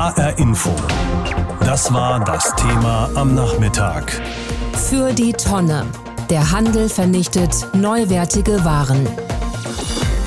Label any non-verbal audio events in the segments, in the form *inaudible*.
HR Info. Das war das Thema am Nachmittag. Für die Tonne. Der Handel vernichtet neuwertige Waren.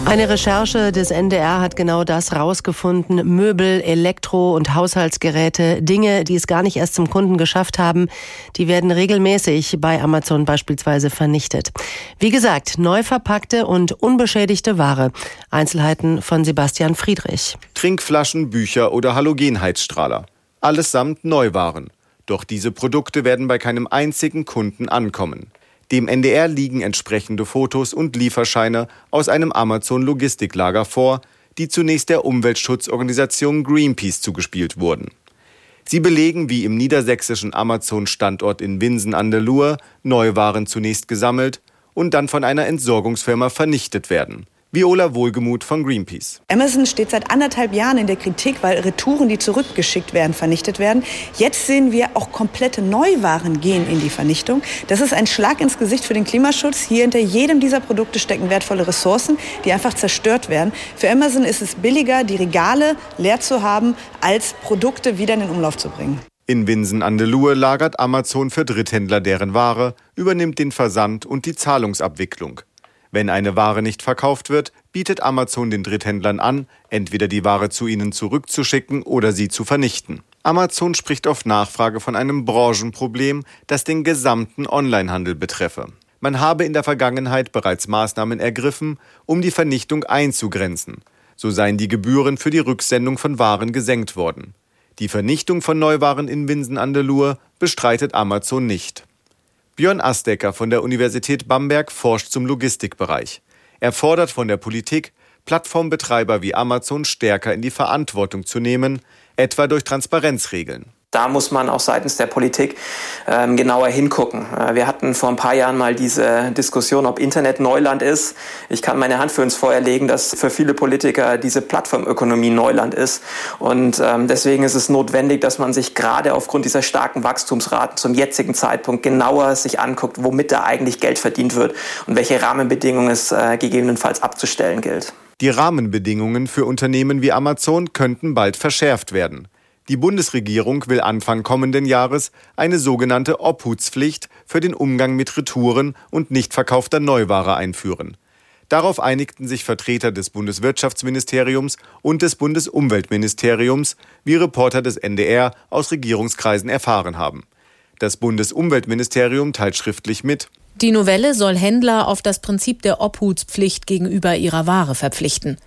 Eine Recherche des NDR hat genau das rausgefunden. Möbel, Elektro- und Haushaltsgeräte, Dinge, die es gar nicht erst zum Kunden geschafft haben, die werden regelmäßig bei Amazon beispielsweise vernichtet. Wie gesagt, neu verpackte und unbeschädigte Ware. Einzelheiten von Sebastian Friedrich. Trinkflaschen, Bücher oder Halogenheizstrahler. Allesamt Neuwaren. Doch diese Produkte werden bei keinem einzigen Kunden ankommen. Dem NDR liegen entsprechende Fotos und Lieferscheine aus einem Amazon-Logistiklager vor, die zunächst der Umweltschutzorganisation Greenpeace zugespielt wurden. Sie belegen, wie im niedersächsischen Amazon-Standort in Winsen an der Luhr Neuwaren zunächst gesammelt und dann von einer Entsorgungsfirma vernichtet werden. Viola Wohlgemuth von Greenpeace. Amazon steht seit anderthalb Jahren in der Kritik, weil Retouren, die zurückgeschickt werden, vernichtet werden. Jetzt sehen wir, auch komplette Neuwaren gehen in die Vernichtung. Das ist ein Schlag ins Gesicht für den Klimaschutz. Hier hinter jedem dieser Produkte stecken wertvolle Ressourcen, die einfach zerstört werden. Für Amazon ist es billiger, die Regale leer zu haben, als Produkte wieder in den Umlauf zu bringen. In Winsen an der Luhe lagert Amazon für Dritthändler deren Ware, übernimmt den Versand und die Zahlungsabwicklung. Wenn eine Ware nicht verkauft wird, bietet Amazon den Dritthändlern an, entweder die Ware zu ihnen zurückzuschicken oder sie zu vernichten. Amazon spricht auf Nachfrage von einem Branchenproblem, das den gesamten Onlinehandel betreffe. Man habe in der Vergangenheit bereits Maßnahmen ergriffen, um die Vernichtung einzugrenzen. So seien die Gebühren für die Rücksendung von Waren gesenkt worden. Die Vernichtung von Neuwaren in Winsen an der Luhr bestreitet Amazon nicht. Björn Astecker von der Universität Bamberg forscht zum Logistikbereich. Er fordert von der Politik, Plattformbetreiber wie Amazon stärker in die Verantwortung zu nehmen, etwa durch Transparenzregeln da muss man auch seitens der Politik ähm, genauer hingucken. Äh, wir hatten vor ein paar Jahren mal diese Diskussion, ob Internet Neuland ist. Ich kann meine Hand für uns Feuer legen, dass für viele Politiker diese Plattformökonomie Neuland ist. Und ähm, deswegen ist es notwendig, dass man sich gerade aufgrund dieser starken Wachstumsraten zum jetzigen Zeitpunkt genauer sich anguckt, womit da eigentlich Geld verdient wird und welche Rahmenbedingungen es äh, gegebenenfalls abzustellen gilt. Die Rahmenbedingungen für Unternehmen wie Amazon könnten bald verschärft werden. Die Bundesregierung will Anfang kommenden Jahres eine sogenannte Obhutspflicht für den Umgang mit Retouren und nicht verkaufter Neuware einführen. Darauf einigten sich Vertreter des Bundeswirtschaftsministeriums und des Bundesumweltministeriums, wie Reporter des NDR aus Regierungskreisen erfahren haben. Das Bundesumweltministerium teilt schriftlich mit, die Novelle soll Händler auf das Prinzip der Obhutspflicht gegenüber ihrer Ware verpflichten.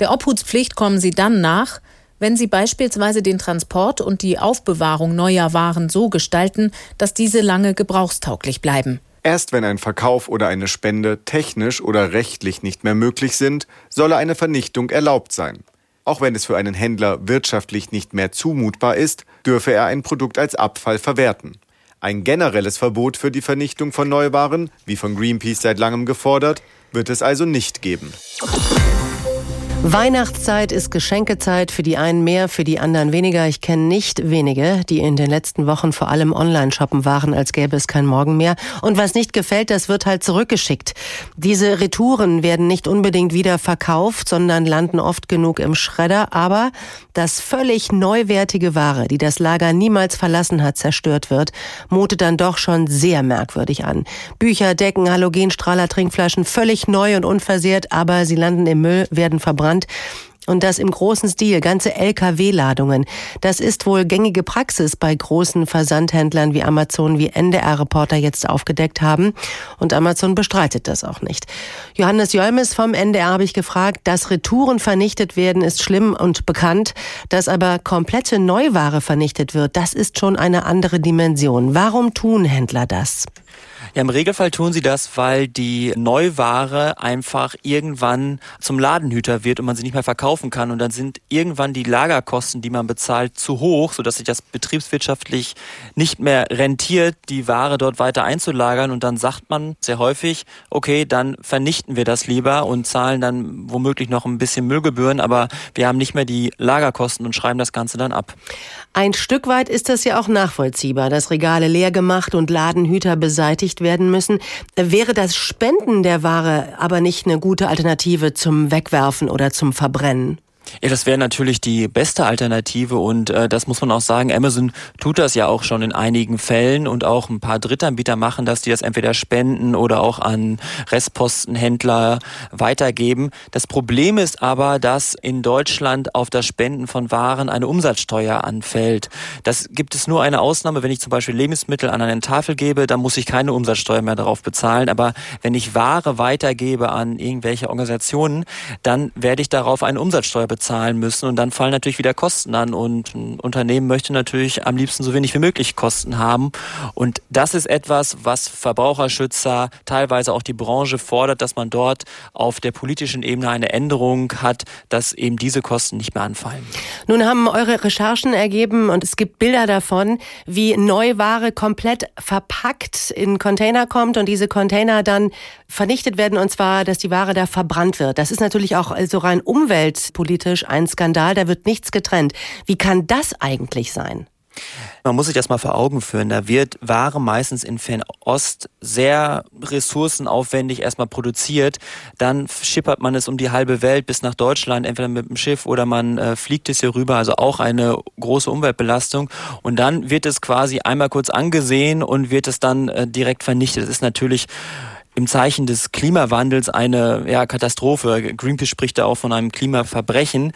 Der Obhutspflicht kommen sie dann nach, wenn Sie beispielsweise den Transport und die Aufbewahrung neuer Waren so gestalten, dass diese lange gebrauchstauglich bleiben. Erst wenn ein Verkauf oder eine Spende technisch oder rechtlich nicht mehr möglich sind, solle eine Vernichtung erlaubt sein. Auch wenn es für einen Händler wirtschaftlich nicht mehr zumutbar ist, dürfe er ein Produkt als Abfall verwerten. Ein generelles Verbot für die Vernichtung von Neuwaren, wie von Greenpeace seit langem gefordert, wird es also nicht geben. Weihnachtszeit ist Geschenkezeit, für die einen mehr, für die anderen weniger. Ich kenne nicht wenige, die in den letzten Wochen vor allem online shoppen waren, als gäbe es kein Morgen mehr. Und was nicht gefällt, das wird halt zurückgeschickt. Diese Retouren werden nicht unbedingt wieder verkauft, sondern landen oft genug im Schredder. Aber dass völlig neuwertige Ware, die das Lager niemals verlassen hat, zerstört wird, mutet dann doch schon sehr merkwürdig an. Bücher, Decken, Halogenstrahler, Trinkflaschen, völlig neu und unversehrt, aber sie landen im Müll, werden verbrannt Deutschland. Und das im großen Stil, ganze Lkw-Ladungen. Das ist wohl gängige Praxis bei großen Versandhändlern wie Amazon, wie NDR-Reporter jetzt aufgedeckt haben. Und Amazon bestreitet das auch nicht. Johannes Jolmes vom NDR habe ich gefragt, dass Retouren vernichtet werden, ist schlimm und bekannt. Dass aber komplette Neuware vernichtet wird, das ist schon eine andere Dimension. Warum tun Händler das? Ja, im Regelfall tun sie das, weil die Neuware einfach irgendwann zum Ladenhüter wird und man sie nicht mehr verkaufen kann. Und dann sind irgendwann die Lagerkosten, die man bezahlt, zu hoch, sodass sich das betriebswirtschaftlich nicht mehr rentiert, die Ware dort weiter einzulagern. Und dann sagt man sehr häufig, okay, dann vernichten wir das lieber und zahlen dann womöglich noch ein bisschen Müllgebühren, aber wir haben nicht mehr die Lagerkosten und schreiben das Ganze dann ab. Ein Stück weit ist das ja auch nachvollziehbar, dass Regale leer gemacht und Ladenhüter beseitigt werden müssen. Wäre das Spenden der Ware aber nicht eine gute Alternative zum Wegwerfen oder zum Verbrennen? Ja, das wäre natürlich die beste Alternative und äh, das muss man auch sagen. Amazon tut das ja auch schon in einigen Fällen und auch ein paar Drittanbieter machen das, die das entweder spenden oder auch an Restpostenhändler weitergeben. Das Problem ist aber, dass in Deutschland auf das Spenden von Waren eine Umsatzsteuer anfällt. Das gibt es nur eine Ausnahme, wenn ich zum Beispiel Lebensmittel an eine Tafel gebe, dann muss ich keine Umsatzsteuer mehr darauf bezahlen. Aber wenn ich Ware weitergebe an irgendwelche Organisationen, dann werde ich darauf eine Umsatzsteuer bezahlen müssen und dann fallen natürlich wieder Kosten an und ein Unternehmen möchte natürlich am liebsten so wenig wie möglich Kosten haben und das ist etwas, was Verbraucherschützer, teilweise auch die Branche fordert, dass man dort auf der politischen Ebene eine Änderung hat, dass eben diese Kosten nicht mehr anfallen. Nun haben eure Recherchen ergeben und es gibt Bilder davon, wie Neuware komplett verpackt in Container kommt und diese Container dann vernichtet werden und zwar, dass die Ware da verbrannt wird. Das ist natürlich auch so rein umweltpolitisch ein Skandal, da wird nichts getrennt. Wie kann das eigentlich sein? Man muss sich das mal vor Augen führen. Da wird Ware meistens in Fernost sehr ressourcenaufwendig erstmal produziert. Dann schippert man es um die halbe Welt bis nach Deutschland, entweder mit dem Schiff oder man äh, fliegt es hier rüber. Also auch eine große Umweltbelastung. Und dann wird es quasi einmal kurz angesehen und wird es dann äh, direkt vernichtet. Das ist natürlich im Zeichen des Klimawandels eine ja, Katastrophe. Greenpeace spricht da auch von einem Klimaverbrechen.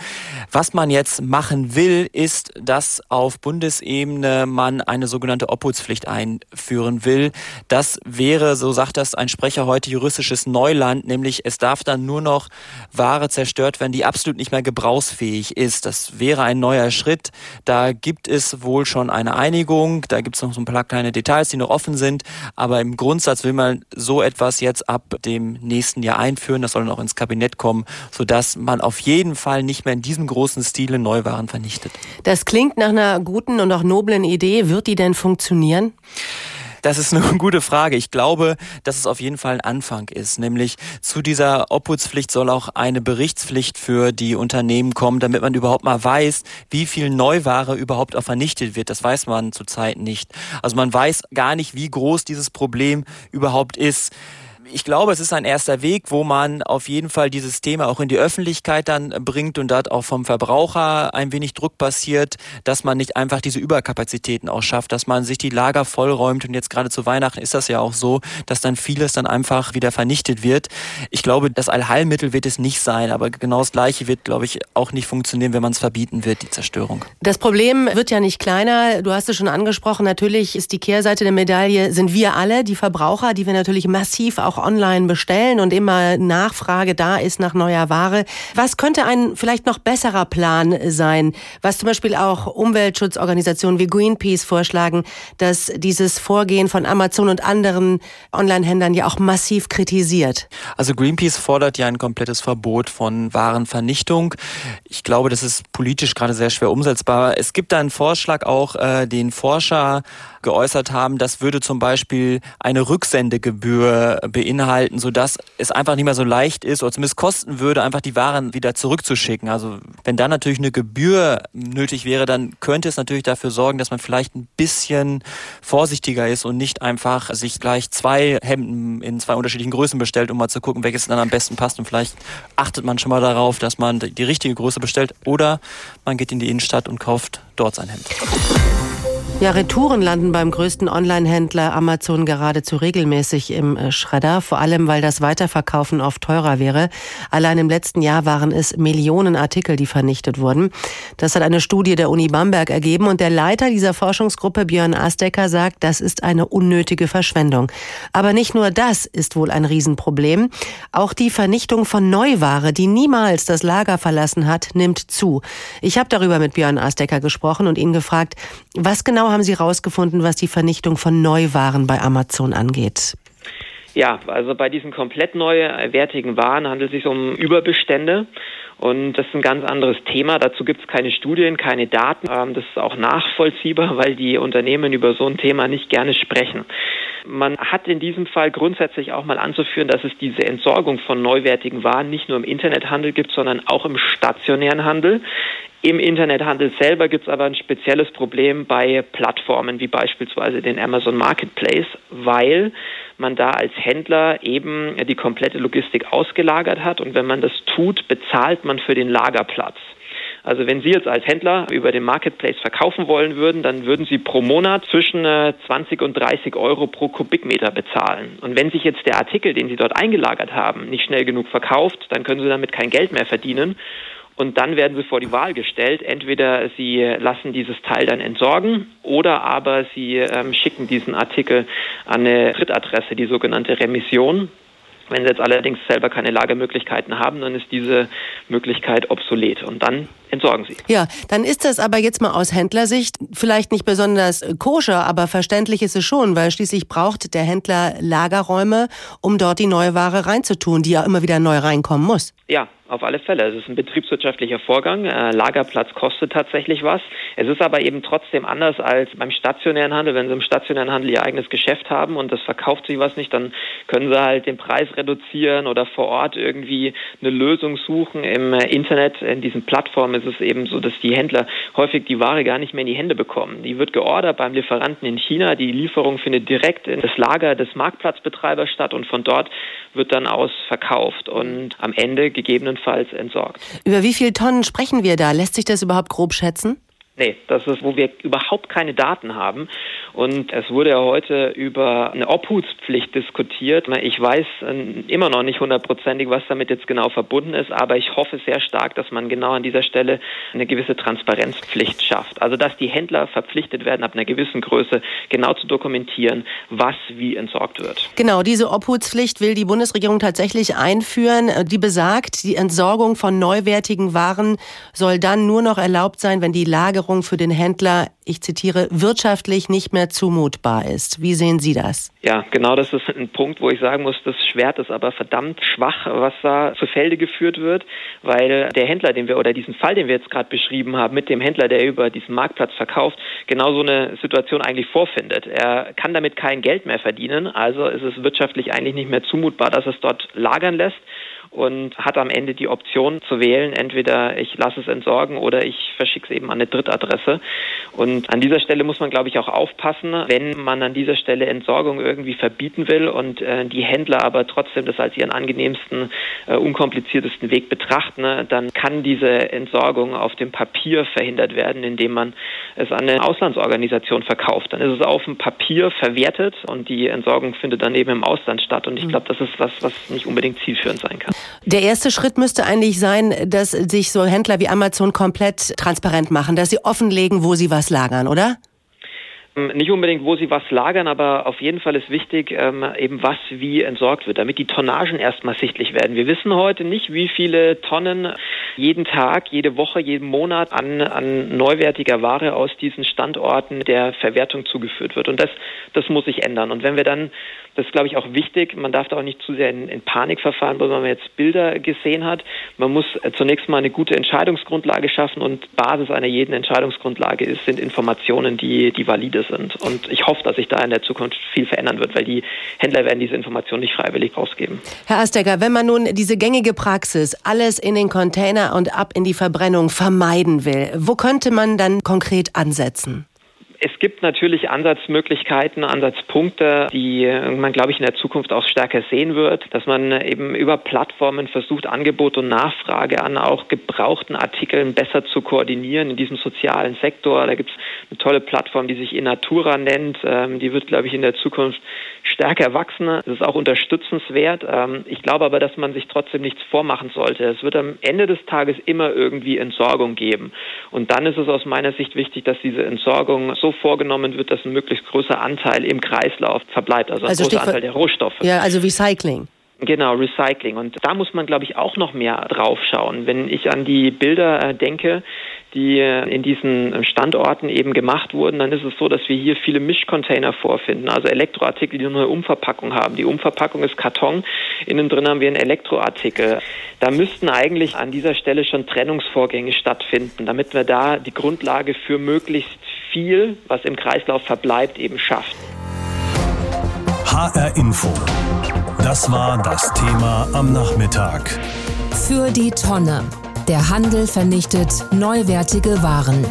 Was man jetzt machen will, ist, dass auf Bundesebene man eine sogenannte Obhutspflicht einführen will. Das wäre, so sagt das ein Sprecher heute, juristisches Neuland, nämlich es darf dann nur noch Ware zerstört werden, die absolut nicht mehr gebrauchsfähig ist. Das wäre ein neuer Schritt. Da gibt es wohl schon eine Einigung. Da gibt es noch so ein paar kleine Details, die noch offen sind. Aber im Grundsatz will man so etwas das jetzt ab dem nächsten Jahr einführen. Das soll dann auch ins Kabinett kommen, sodass man auf jeden Fall nicht mehr in diesem großen Stile Neuwaren vernichtet. Das klingt nach einer guten und auch noblen Idee. Wird die denn funktionieren? Das ist *laughs* eine gute Frage. Ich glaube, dass es auf jeden Fall ein Anfang ist. Nämlich zu dieser Obhutspflicht soll auch eine Berichtspflicht für die Unternehmen kommen, damit man überhaupt mal weiß, wie viel Neuware überhaupt auch vernichtet wird. Das weiß man zurzeit nicht. Also man weiß gar nicht, wie groß dieses Problem überhaupt ist ich glaube, es ist ein erster Weg, wo man auf jeden Fall dieses Thema auch in die Öffentlichkeit dann bringt und dort auch vom Verbraucher ein wenig Druck passiert, dass man nicht einfach diese Überkapazitäten auch schafft, dass man sich die Lager vollräumt und jetzt gerade zu Weihnachten ist das ja auch so, dass dann vieles dann einfach wieder vernichtet wird. Ich glaube, das Allheilmittel wird es nicht sein, aber genau das Gleiche wird, glaube ich, auch nicht funktionieren, wenn man es verbieten wird, die Zerstörung. Das Problem wird ja nicht kleiner. Du hast es schon angesprochen. Natürlich ist die Kehrseite der Medaille, sind wir alle, die Verbraucher, die wir natürlich massiv auch auch online bestellen und immer Nachfrage da ist nach neuer Ware. Was könnte ein vielleicht noch besserer Plan sein, was zum Beispiel auch Umweltschutzorganisationen wie Greenpeace vorschlagen, dass dieses Vorgehen von Amazon und anderen Online-Händlern ja auch massiv kritisiert? Also Greenpeace fordert ja ein komplettes Verbot von Warenvernichtung. Ich glaube, das ist politisch gerade sehr schwer umsetzbar. Es gibt da einen Vorschlag auch, äh, den Forscher geäußert haben, das würde zum Beispiel eine Rücksendegebühr beinhalten, sodass es einfach nicht mehr so leicht ist oder zumindest kosten würde, einfach die Waren wieder zurückzuschicken. Also wenn dann natürlich eine Gebühr nötig wäre, dann könnte es natürlich dafür sorgen, dass man vielleicht ein bisschen vorsichtiger ist und nicht einfach sich gleich zwei Hemden in zwei unterschiedlichen Größen bestellt, um mal zu gucken, welches dann am besten passt. Und vielleicht achtet man schon mal darauf, dass man die richtige Größe bestellt oder man geht in die Innenstadt und kauft dort sein Hemd. Ja, Retouren landen beim größten Online-Händler Amazon geradezu regelmäßig im äh, Schredder, vor allem weil das Weiterverkaufen oft teurer wäre. Allein im letzten Jahr waren es Millionen Artikel, die vernichtet wurden. Das hat eine Studie der Uni Bamberg ergeben und der Leiter dieser Forschungsgruppe, Björn Astecker, sagt, das ist eine unnötige Verschwendung. Aber nicht nur das ist wohl ein Riesenproblem. Auch die Vernichtung von Neuware, die niemals das Lager verlassen hat, nimmt zu. Ich habe darüber mit Björn Astecker gesprochen und ihn gefragt, was genau haben Sie herausgefunden, was die Vernichtung von Neuwaren bei Amazon angeht? Ja, also bei diesen komplett neuwertigen Waren handelt es sich um Überbestände. Und das ist ein ganz anderes Thema. Dazu gibt es keine Studien, keine Daten. Ähm, das ist auch nachvollziehbar, weil die Unternehmen über so ein Thema nicht gerne sprechen. Man hat in diesem Fall grundsätzlich auch mal anzuführen, dass es diese Entsorgung von neuwertigen Waren nicht nur im Internethandel gibt, sondern auch im stationären Handel. Im Internethandel selber gibt es aber ein spezielles Problem bei Plattformen wie beispielsweise den Amazon Marketplace, weil man da als Händler eben die komplette Logistik ausgelagert hat. Und wenn man das tut, bezahlt man für den Lagerplatz. Also wenn Sie jetzt als Händler über den Marketplace verkaufen wollen würden, dann würden Sie pro Monat zwischen 20 äh, und 30 Euro pro Kubikmeter bezahlen. Und wenn sich jetzt der Artikel, den Sie dort eingelagert haben, nicht schnell genug verkauft, dann können Sie damit kein Geld mehr verdienen. Und dann werden sie vor die Wahl gestellt. Entweder sie lassen dieses Teil dann entsorgen oder aber sie ähm, schicken diesen Artikel an eine Drittadresse, die sogenannte Remission. Wenn Sie jetzt allerdings selber keine Lagermöglichkeiten haben, dann ist diese Möglichkeit obsolet und dann entsorgen Sie. Ja, dann ist das aber jetzt mal aus Händlersicht vielleicht nicht besonders koscher, aber verständlich ist es schon, weil schließlich braucht der Händler Lagerräume, um dort die neue Ware reinzutun, die ja immer wieder neu reinkommen muss. Ja, auf alle Fälle. Es ist ein betriebswirtschaftlicher Vorgang. Äh, Lagerplatz kostet tatsächlich was. Es ist aber eben trotzdem anders als beim stationären Handel. Wenn Sie im stationären Handel Ihr eigenes Geschäft haben und das verkauft sich was nicht, dann können Sie halt den Preis reduzieren oder vor Ort irgendwie eine Lösung suchen. Im äh, Internet, in diesen Plattformen ist es eben so, dass die Händler häufig die Ware gar nicht mehr in die Hände bekommen. Die wird geordert beim Lieferanten in China. Die Lieferung findet direkt in das Lager des Marktplatzbetreibers statt und von dort wird dann aus verkauft und am Ende gegebenenfalls entsorgt. Über wie viele Tonnen sprechen wir da? Lässt sich das überhaupt grob schätzen? Nee, das ist, wo wir überhaupt keine Daten haben. Und es wurde ja heute über eine Obhutspflicht diskutiert. Ich weiß äh, immer noch nicht hundertprozentig, was damit jetzt genau verbunden ist, aber ich hoffe sehr stark, dass man genau an dieser Stelle eine gewisse Transparenzpflicht schafft. Also, dass die Händler verpflichtet werden, ab einer gewissen Größe genau zu dokumentieren, was wie entsorgt wird. Genau, diese Obhutspflicht will die Bundesregierung tatsächlich einführen. Die besagt, die Entsorgung von neuwertigen Waren soll dann nur noch erlaubt sein, wenn die Lage Verwässerung für den Händler, ich zitiere, wirtschaftlich nicht mehr zumutbar ist. Wie sehen Sie das? Ja, genau das ist ein Punkt, wo ich sagen muss, das Schwert ist aber verdammt schwach, was da zu Felde geführt wird, weil der Händler, den wir oder diesen Fall, den wir jetzt gerade beschrieben haben, mit dem Händler, der über diesen Marktplatz verkauft, genau so eine Situation eigentlich vorfindet. Er kann damit kein Geld mehr verdienen, also ist es wirtschaftlich eigentlich nicht mehr zumutbar, dass es dort lagern lässt und hat am Ende die Option zu wählen, entweder ich lasse es entsorgen oder ich verschicke es eben an eine Drittadresse. Und an dieser Stelle muss man, glaube ich, auch aufpassen, wenn man an dieser Stelle Entsorgung irgendwie verbieten will und äh, die Händler aber trotzdem das als ihren angenehmsten, äh, unkompliziertesten Weg betrachten, ne, dann kann diese Entsorgung auf dem Papier verhindert werden, indem man es an eine Auslandsorganisation verkauft. Dann ist es auf dem Papier verwertet und die Entsorgung findet dann eben im Ausland statt. Und ich mhm. glaube, das ist was, was nicht unbedingt zielführend sein kann. Der erste Schritt müsste eigentlich sein, dass sich so Händler wie Amazon komplett transparent machen, dass sie offenlegen, wo sie was lagern, oder? Ähm, nicht unbedingt, wo sie was lagern, aber auf jeden Fall ist wichtig, ähm, eben was wie entsorgt wird, damit die Tonnagen erstmal sichtlich werden. Wir wissen heute nicht, wie viele Tonnen jeden Tag, jede Woche, jeden Monat an, an neuwertiger Ware aus diesen Standorten der Verwertung zugeführt wird. Und das, das muss sich ändern. Und wenn wir dann, das ist glaube ich auch wichtig, man darf da auch nicht zu sehr in, in Panik verfahren, weil man jetzt Bilder gesehen hat. Man muss zunächst mal eine gute Entscheidungsgrundlage schaffen und Basis einer jeden Entscheidungsgrundlage ist, sind Informationen, die, die valide sind. Und ich hoffe, dass sich da in der Zukunft viel verändern wird, weil die Händler werden diese Informationen nicht freiwillig rausgeben. Herr Astegger, wenn man nun diese gängige Praxis, alles in den Container und ab in die Verbrennung vermeiden will, wo könnte man dann konkret ansetzen? Es gibt natürlich Ansatzmöglichkeiten, Ansatzpunkte, die man, glaube ich, in der Zukunft auch stärker sehen wird, dass man eben über Plattformen versucht, Angebot und Nachfrage an auch gebrauchten Artikeln besser zu koordinieren in diesem sozialen Sektor. Da gibt es eine tolle Plattform, die sich Inatura nennt. Ähm, die wird, glaube ich, in der Zukunft stärker wachsen. Das ist auch unterstützenswert. Ähm, ich glaube aber, dass man sich trotzdem nichts vormachen sollte. Es wird am Ende des Tages immer irgendwie Entsorgung geben. Und dann ist es aus meiner Sicht wichtig, dass diese Entsorgung so vorgenommen wird, dass ein möglichst großer Anteil im Kreislauf verbleibt, also ein also großer Anteil der Rohstoffe. Ja, also Recycling. Genau, Recycling. Und da muss man, glaube ich, auch noch mehr drauf schauen. Wenn ich an die Bilder äh, denke, die äh, in diesen Standorten eben gemacht wurden, dann ist es so, dass wir hier viele Mischcontainer vorfinden, also Elektroartikel, die nur eine Umverpackung haben. Die Umverpackung ist Karton, innen drin haben wir einen Elektroartikel. Da müssten eigentlich an dieser Stelle schon Trennungsvorgänge stattfinden, damit wir da die Grundlage für möglichst viel, was im Kreislauf verbleibt, eben schaffen. HR Info. Das war das Thema am Nachmittag. Für die Tonne. Der Handel vernichtet neuwertige Waren.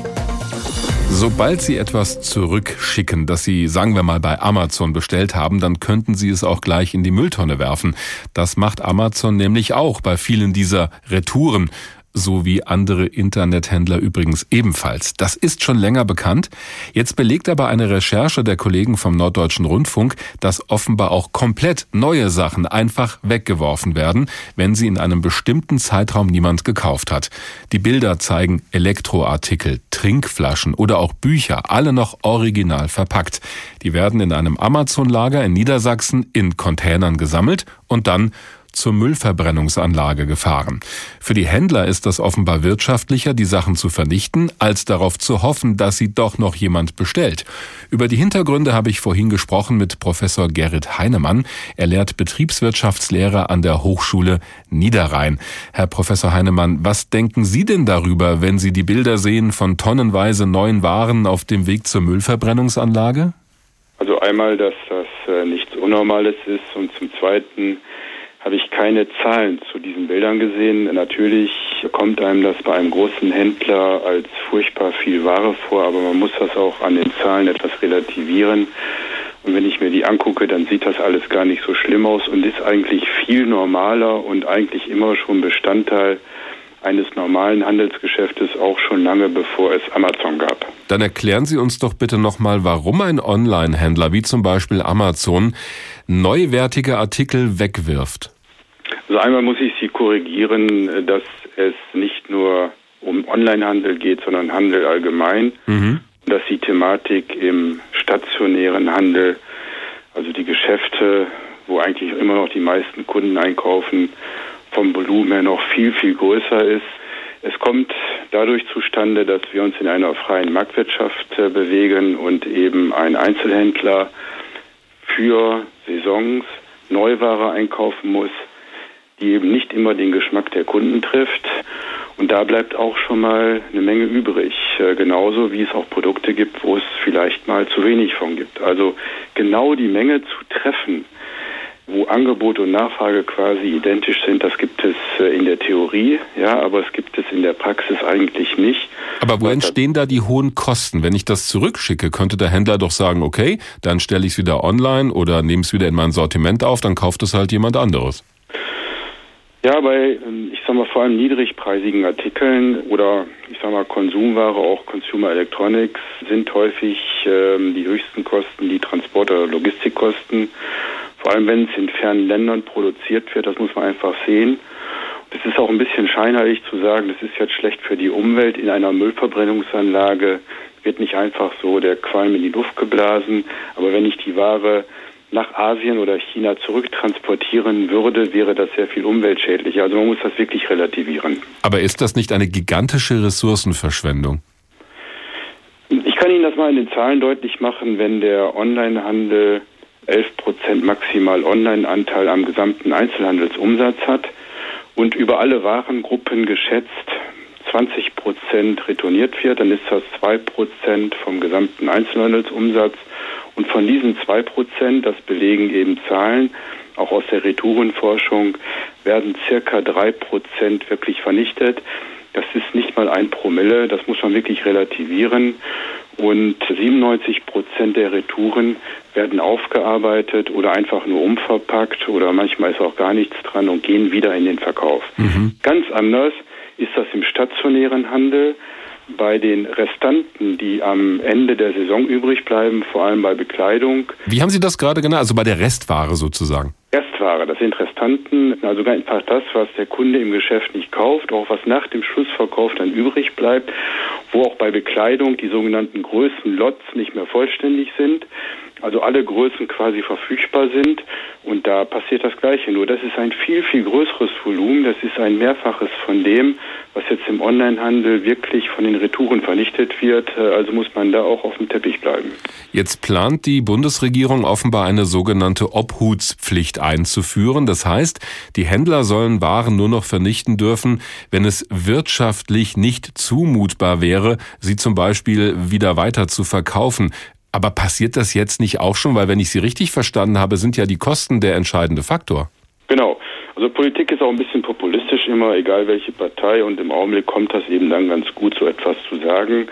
Sobald Sie etwas zurückschicken, das Sie, sagen wir mal, bei Amazon bestellt haben, dann könnten Sie es auch gleich in die Mülltonne werfen. Das macht Amazon nämlich auch bei vielen dieser Retouren so wie andere Internethändler übrigens ebenfalls. Das ist schon länger bekannt. Jetzt belegt aber eine Recherche der Kollegen vom Norddeutschen Rundfunk, dass offenbar auch komplett neue Sachen einfach weggeworfen werden, wenn sie in einem bestimmten Zeitraum niemand gekauft hat. Die Bilder zeigen Elektroartikel, Trinkflaschen oder auch Bücher, alle noch original verpackt. Die werden in einem Amazon-Lager in Niedersachsen in Containern gesammelt und dann zur Müllverbrennungsanlage gefahren. Für die Händler ist das offenbar wirtschaftlicher, die Sachen zu vernichten, als darauf zu hoffen, dass sie doch noch jemand bestellt. Über die Hintergründe habe ich vorhin gesprochen mit Professor Gerrit Heinemann. Er lehrt Betriebswirtschaftslehre an der Hochschule Niederrhein. Herr Professor Heinemann, was denken Sie denn darüber, wenn Sie die Bilder sehen von tonnenweise neuen Waren auf dem Weg zur Müllverbrennungsanlage? Also einmal, dass das äh, nichts Unnormales ist und zum Zweiten, habe ich keine Zahlen zu diesen Bildern gesehen. Natürlich kommt einem das bei einem großen Händler als furchtbar viel Ware vor, aber man muss das auch an den Zahlen etwas relativieren. Und wenn ich mir die angucke, dann sieht das alles gar nicht so schlimm aus und ist eigentlich viel normaler und eigentlich immer schon Bestandteil eines normalen Handelsgeschäftes auch schon lange bevor es Amazon gab. Dann erklären Sie uns doch bitte nochmal, warum ein Online-Händler wie zum Beispiel Amazon neuwertige Artikel wegwirft. Also einmal muss ich Sie korrigieren, dass es nicht nur um Onlinehandel geht, sondern Handel allgemein. Mhm. Dass die Thematik im stationären Handel, also die Geschäfte, wo eigentlich immer noch die meisten Kunden einkaufen, vom Volumen her noch viel, viel größer ist. Es kommt dadurch zustande, dass wir uns in einer freien Marktwirtschaft äh, bewegen und eben ein Einzelhändler für Saisons Neuware einkaufen muss, die eben nicht immer den Geschmack der Kunden trifft. Und da bleibt auch schon mal eine Menge übrig. Äh, genauso wie es auch Produkte gibt, wo es vielleicht mal zu wenig von gibt. Also genau die Menge zu treffen, wo Angebot und Nachfrage quasi identisch sind, das gibt es äh, in der Theorie, ja, aber es gibt es in der Praxis eigentlich nicht. Aber wo entstehen da die hohen Kosten? Wenn ich das zurückschicke, könnte der Händler doch sagen, okay, dann stelle ich es wieder online oder nehme es wieder in mein Sortiment auf, dann kauft es halt jemand anderes. Ja, bei, ähm, ich sag mal, vor allem niedrigpreisigen Artikeln oder ich sag mal Konsumware, auch Consumer Electronics, sind häufig ähm, die höchsten Kosten die Transport- oder Logistikkosten. Vor allem, wenn es in fernen Ländern produziert wird, das muss man einfach sehen. Es ist auch ein bisschen scheinheilig zu sagen, das ist jetzt schlecht für die Umwelt. In einer Müllverbrennungsanlage wird nicht einfach so der Qualm in die Luft geblasen. Aber wenn ich die Ware nach Asien oder China zurücktransportieren würde, wäre das sehr viel umweltschädlicher. Also man muss das wirklich relativieren. Aber ist das nicht eine gigantische Ressourcenverschwendung? Ich kann Ihnen das mal in den Zahlen deutlich machen, wenn der Onlinehandel 11 Prozent maximal Online-Anteil am gesamten Einzelhandelsumsatz hat und über alle Warengruppen geschätzt 20 Prozent retourniert wird, dann ist das 2 Prozent vom gesamten Einzelhandelsumsatz und von diesen zwei Prozent, das belegen eben Zahlen, auch aus der Retourenforschung, werden circa drei Prozent wirklich vernichtet. Das ist nicht mal ein Promille, das muss man wirklich relativieren. Und 97 Prozent der Retouren werden aufgearbeitet oder einfach nur umverpackt oder manchmal ist auch gar nichts dran und gehen wieder in den Verkauf. Mhm. Ganz anders ist das im stationären Handel bei den Restanten, die am Ende der Saison übrig bleiben, vor allem bei Bekleidung. Wie haben Sie das gerade genannt? Also bei der Restware sozusagen? Restware, das sind Restanten, also einfach das, was der Kunde im Geschäft nicht kauft, auch was nach dem Schlussverkauf dann übrig bleibt, wo auch bei Bekleidung die sogenannten Größenlots nicht mehr vollständig sind also alle Größen quasi verfügbar sind. Und da passiert das Gleiche. Nur das ist ein viel, viel größeres Volumen. Das ist ein Mehrfaches von dem, was jetzt im Onlinehandel wirklich von den Retouren vernichtet wird. Also muss man da auch auf dem Teppich bleiben. Jetzt plant die Bundesregierung offenbar eine sogenannte Obhutspflicht einzuführen. Das heißt, die Händler sollen Waren nur noch vernichten dürfen, wenn es wirtschaftlich nicht zumutbar wäre, sie zum Beispiel wieder weiter zu verkaufen. Aber passiert das jetzt nicht auch schon? Weil wenn ich Sie richtig verstanden habe, sind ja die Kosten der entscheidende Faktor. Genau. Also Politik ist auch ein bisschen populistisch immer, egal welche Partei. Und im Augenblick kommt das eben dann ganz gut, so etwas zu sagen.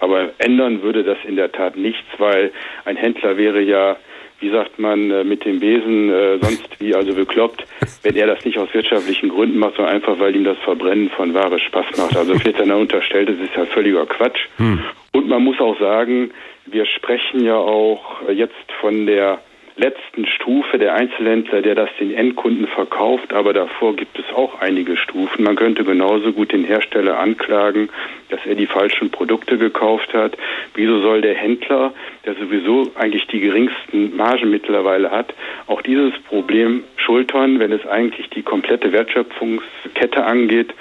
Aber ändern würde das in der Tat nichts, weil ein Händler wäre ja wie sagt man, äh, mit dem Besen äh, sonst wie also bekloppt, *laughs* wenn er das nicht aus wirtschaftlichen Gründen macht, sondern einfach, weil ihm das Verbrennen von Ware Spaß macht. Also *laughs* wird dann unterstellt, das ist ja völliger Quatsch. Hm. Und man muss auch sagen, wir sprechen ja auch jetzt von der letzten Stufe der Einzelhändler, der das den Endkunden verkauft, aber davor gibt es auch einige Stufen. Man könnte genauso gut den Hersteller anklagen, dass er die falschen Produkte gekauft hat. Wieso soll der Händler, der sowieso eigentlich die geringsten Margen mittlerweile hat, auch dieses Problem schultern, wenn es eigentlich die komplette Wertschöpfungskette angeht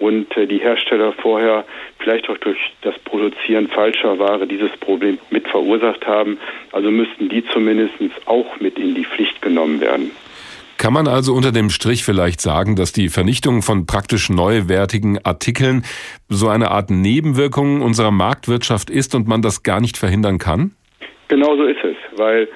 und äh, die Hersteller vorher vielleicht auch durch das Produzieren falscher Ware dieses Problem mit verursacht haben. Also müssten die zumindest auch mit in die Pflicht genommen werden. Kann man also unter dem Strich vielleicht sagen, dass die Vernichtung von praktisch neuwertigen Artikeln so eine Art Nebenwirkung unserer Marktwirtschaft ist und man das gar nicht verhindern kann? Genau so ist es, weil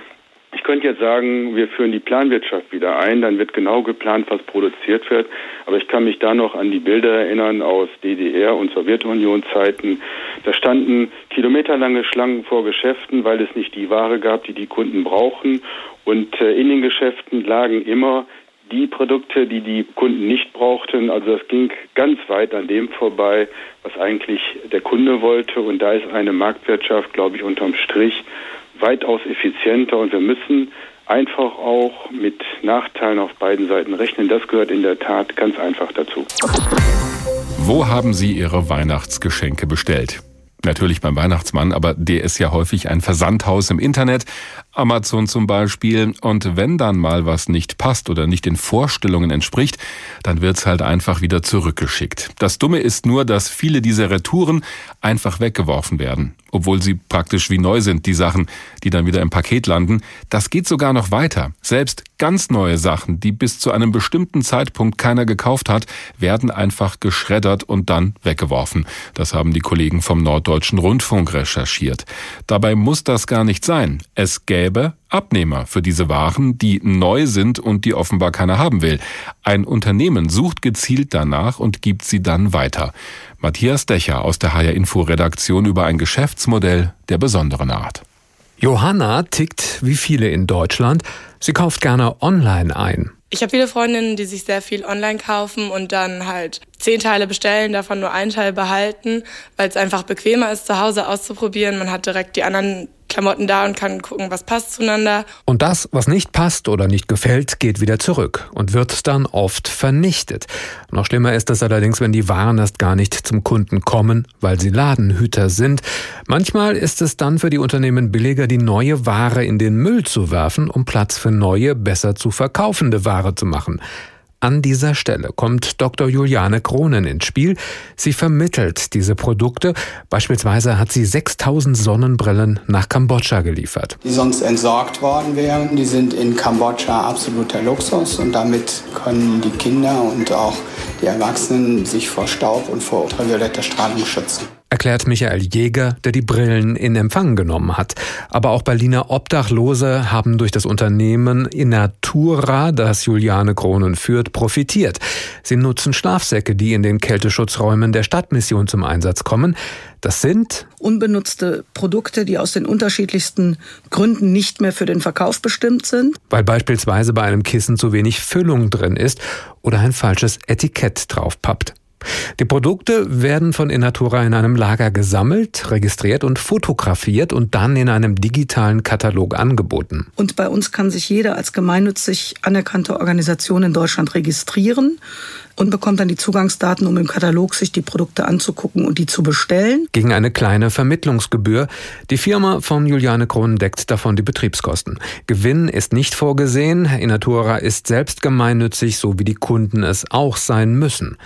ich könnte jetzt sagen, wir führen die Planwirtschaft wieder ein, dann wird genau geplant, was produziert wird. Aber ich kann mich da noch an die Bilder erinnern aus DDR und Sowjetunion-Zeiten. Da standen kilometerlange Schlangen vor Geschäften, weil es nicht die Ware gab, die die Kunden brauchen. Und äh, in den Geschäften lagen immer die Produkte, die die Kunden nicht brauchten. Also das ging ganz weit an dem vorbei, was eigentlich der Kunde wollte. Und da ist eine Marktwirtschaft, glaube ich, unterm Strich weitaus effizienter und wir müssen einfach auch mit Nachteilen auf beiden Seiten rechnen. Das gehört in der Tat ganz einfach dazu. Wo haben Sie Ihre Weihnachtsgeschenke bestellt? Natürlich beim Weihnachtsmann, aber der ist ja häufig ein Versandhaus im Internet, Amazon zum Beispiel. Und wenn dann mal was nicht passt oder nicht den Vorstellungen entspricht, dann wird's halt einfach wieder zurückgeschickt. Das Dumme ist nur, dass viele dieser Retouren einfach weggeworfen werden, obwohl sie praktisch wie neu sind, die Sachen, die dann wieder im Paket landen. Das geht sogar noch weiter. Selbst ganz neue Sachen, die bis zu einem bestimmten Zeitpunkt keiner gekauft hat, werden einfach geschreddert und dann weggeworfen. Das haben die Kollegen vom Norddeutschen Rundfunk recherchiert. Dabei muss das gar nicht sein. Es gäbe Abnehmer für diese Waren, die neu sind und die offenbar keiner haben will. Ein Unternehmen sucht gezielt danach und gibt sie dann weiter. Matthias Decher aus der HR Info Redaktion über ein Geschäftsmodell der besonderen Art. Johanna tickt wie viele in Deutschland. Sie kauft gerne online ein. Ich habe viele Freundinnen, die sich sehr viel online kaufen und dann halt zehn Teile bestellen, davon nur einen Teil behalten, weil es einfach bequemer ist, zu Hause auszuprobieren. Man hat direkt die anderen Klamotten da und kann gucken, was passt zueinander. Und das, was nicht passt oder nicht gefällt, geht wieder zurück und wird dann oft vernichtet. Noch schlimmer ist es allerdings, wenn die Waren erst gar nicht zum Kunden kommen, weil sie Ladenhüter sind. Manchmal ist es dann für die Unternehmen billiger, die neue Ware in den Müll zu werfen, um Platz für neue, besser zu verkaufende Ware zu machen. An dieser Stelle kommt Dr. Juliane Kronen ins Spiel. Sie vermittelt diese Produkte. Beispielsweise hat sie 6000 Sonnenbrillen nach Kambodscha geliefert. Die sonst entsorgt worden wären, die sind in Kambodscha absoluter Luxus und damit können die Kinder und auch die Erwachsenen sich vor Staub und vor ultravioletter Strahlung schützen erklärt Michael Jäger, der die Brillen in Empfang genommen hat. Aber auch Berliner Obdachlose haben durch das Unternehmen Inatura, das Juliane Kronen führt, profitiert. Sie nutzen Schlafsäcke, die in den Kälteschutzräumen der Stadtmission zum Einsatz kommen. Das sind unbenutzte Produkte, die aus den unterschiedlichsten Gründen nicht mehr für den Verkauf bestimmt sind. Weil beispielsweise bei einem Kissen zu wenig Füllung drin ist oder ein falsches Etikett draufpappt. Die Produkte werden von Innatura in einem Lager gesammelt, registriert und fotografiert und dann in einem digitalen Katalog angeboten. Und bei uns kann sich jeder als gemeinnützig anerkannte Organisation in Deutschland registrieren und bekommt dann die Zugangsdaten, um im Katalog sich die Produkte anzugucken und die zu bestellen. Gegen eine kleine Vermittlungsgebühr. Die Firma von Juliane Krohn deckt davon die Betriebskosten. Gewinn ist nicht vorgesehen. Inatura ist selbst gemeinnützig, so wie die Kunden es auch sein müssen.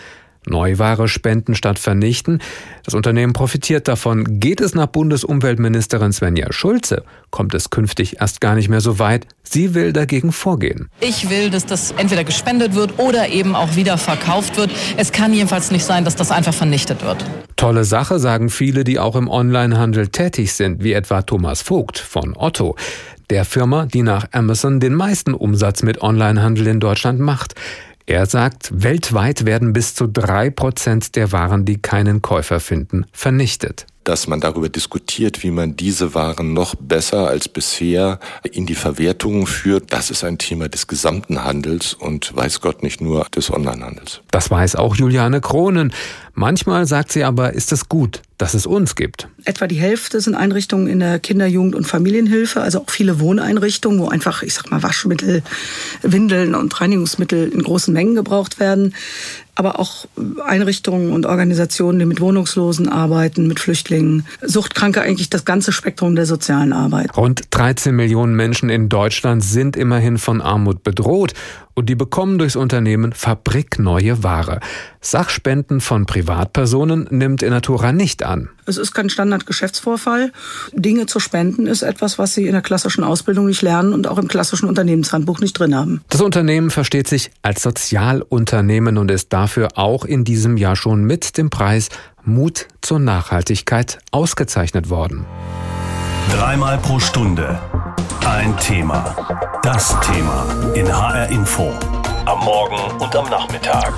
Neuware spenden statt vernichten. Das Unternehmen profitiert davon. Geht es nach Bundesumweltministerin Svenja Schulze, kommt es künftig erst gar nicht mehr so weit. Sie will dagegen vorgehen. Ich will, dass das entweder gespendet wird oder eben auch wieder verkauft wird. Es kann jedenfalls nicht sein, dass das einfach vernichtet wird. Tolle Sache, sagen viele, die auch im Onlinehandel tätig sind, wie etwa Thomas Vogt von Otto der Firma, die nach Amazon den meisten Umsatz mit Onlinehandel in Deutschland macht. Er sagt, weltweit werden bis zu drei Prozent der Waren, die keinen Käufer finden, vernichtet. dass man darüber diskutiert, wie man diese Waren noch besser als bisher in die Verwertung führt. Das ist ein Thema des gesamten Handels und weiß Gott nicht nur des Onlinehandels. Das weiß auch Juliane Kronen. Manchmal sagt sie aber, ist es gut, dass es uns gibt. Etwa die Hälfte sind Einrichtungen in der Kinder-, Jugend- und Familienhilfe, also auch viele Wohneinrichtungen, wo einfach, ich sag mal, Waschmittel, Windeln und Reinigungsmittel in großen Mengen gebraucht werden aber auch Einrichtungen und Organisationen, die mit Wohnungslosen arbeiten, mit Flüchtlingen, Suchtkranke, eigentlich das ganze Spektrum der sozialen Arbeit. Rund 13 Millionen Menschen in Deutschland sind immerhin von Armut bedroht und die bekommen durchs Unternehmen Fabrik neue Ware. Sachspenden von Privatpersonen nimmt in Natura nicht an. Es ist kein Standardgeschäftsvorfall. Dinge zu spenden ist etwas, was Sie in der klassischen Ausbildung nicht lernen und auch im klassischen Unternehmenshandbuch nicht drin haben. Das Unternehmen versteht sich als Sozialunternehmen und ist dafür auch in diesem Jahr schon mit dem Preis Mut zur Nachhaltigkeit ausgezeichnet worden. Dreimal pro Stunde ein Thema. Das Thema in HR Info. Am Morgen und am Nachmittag.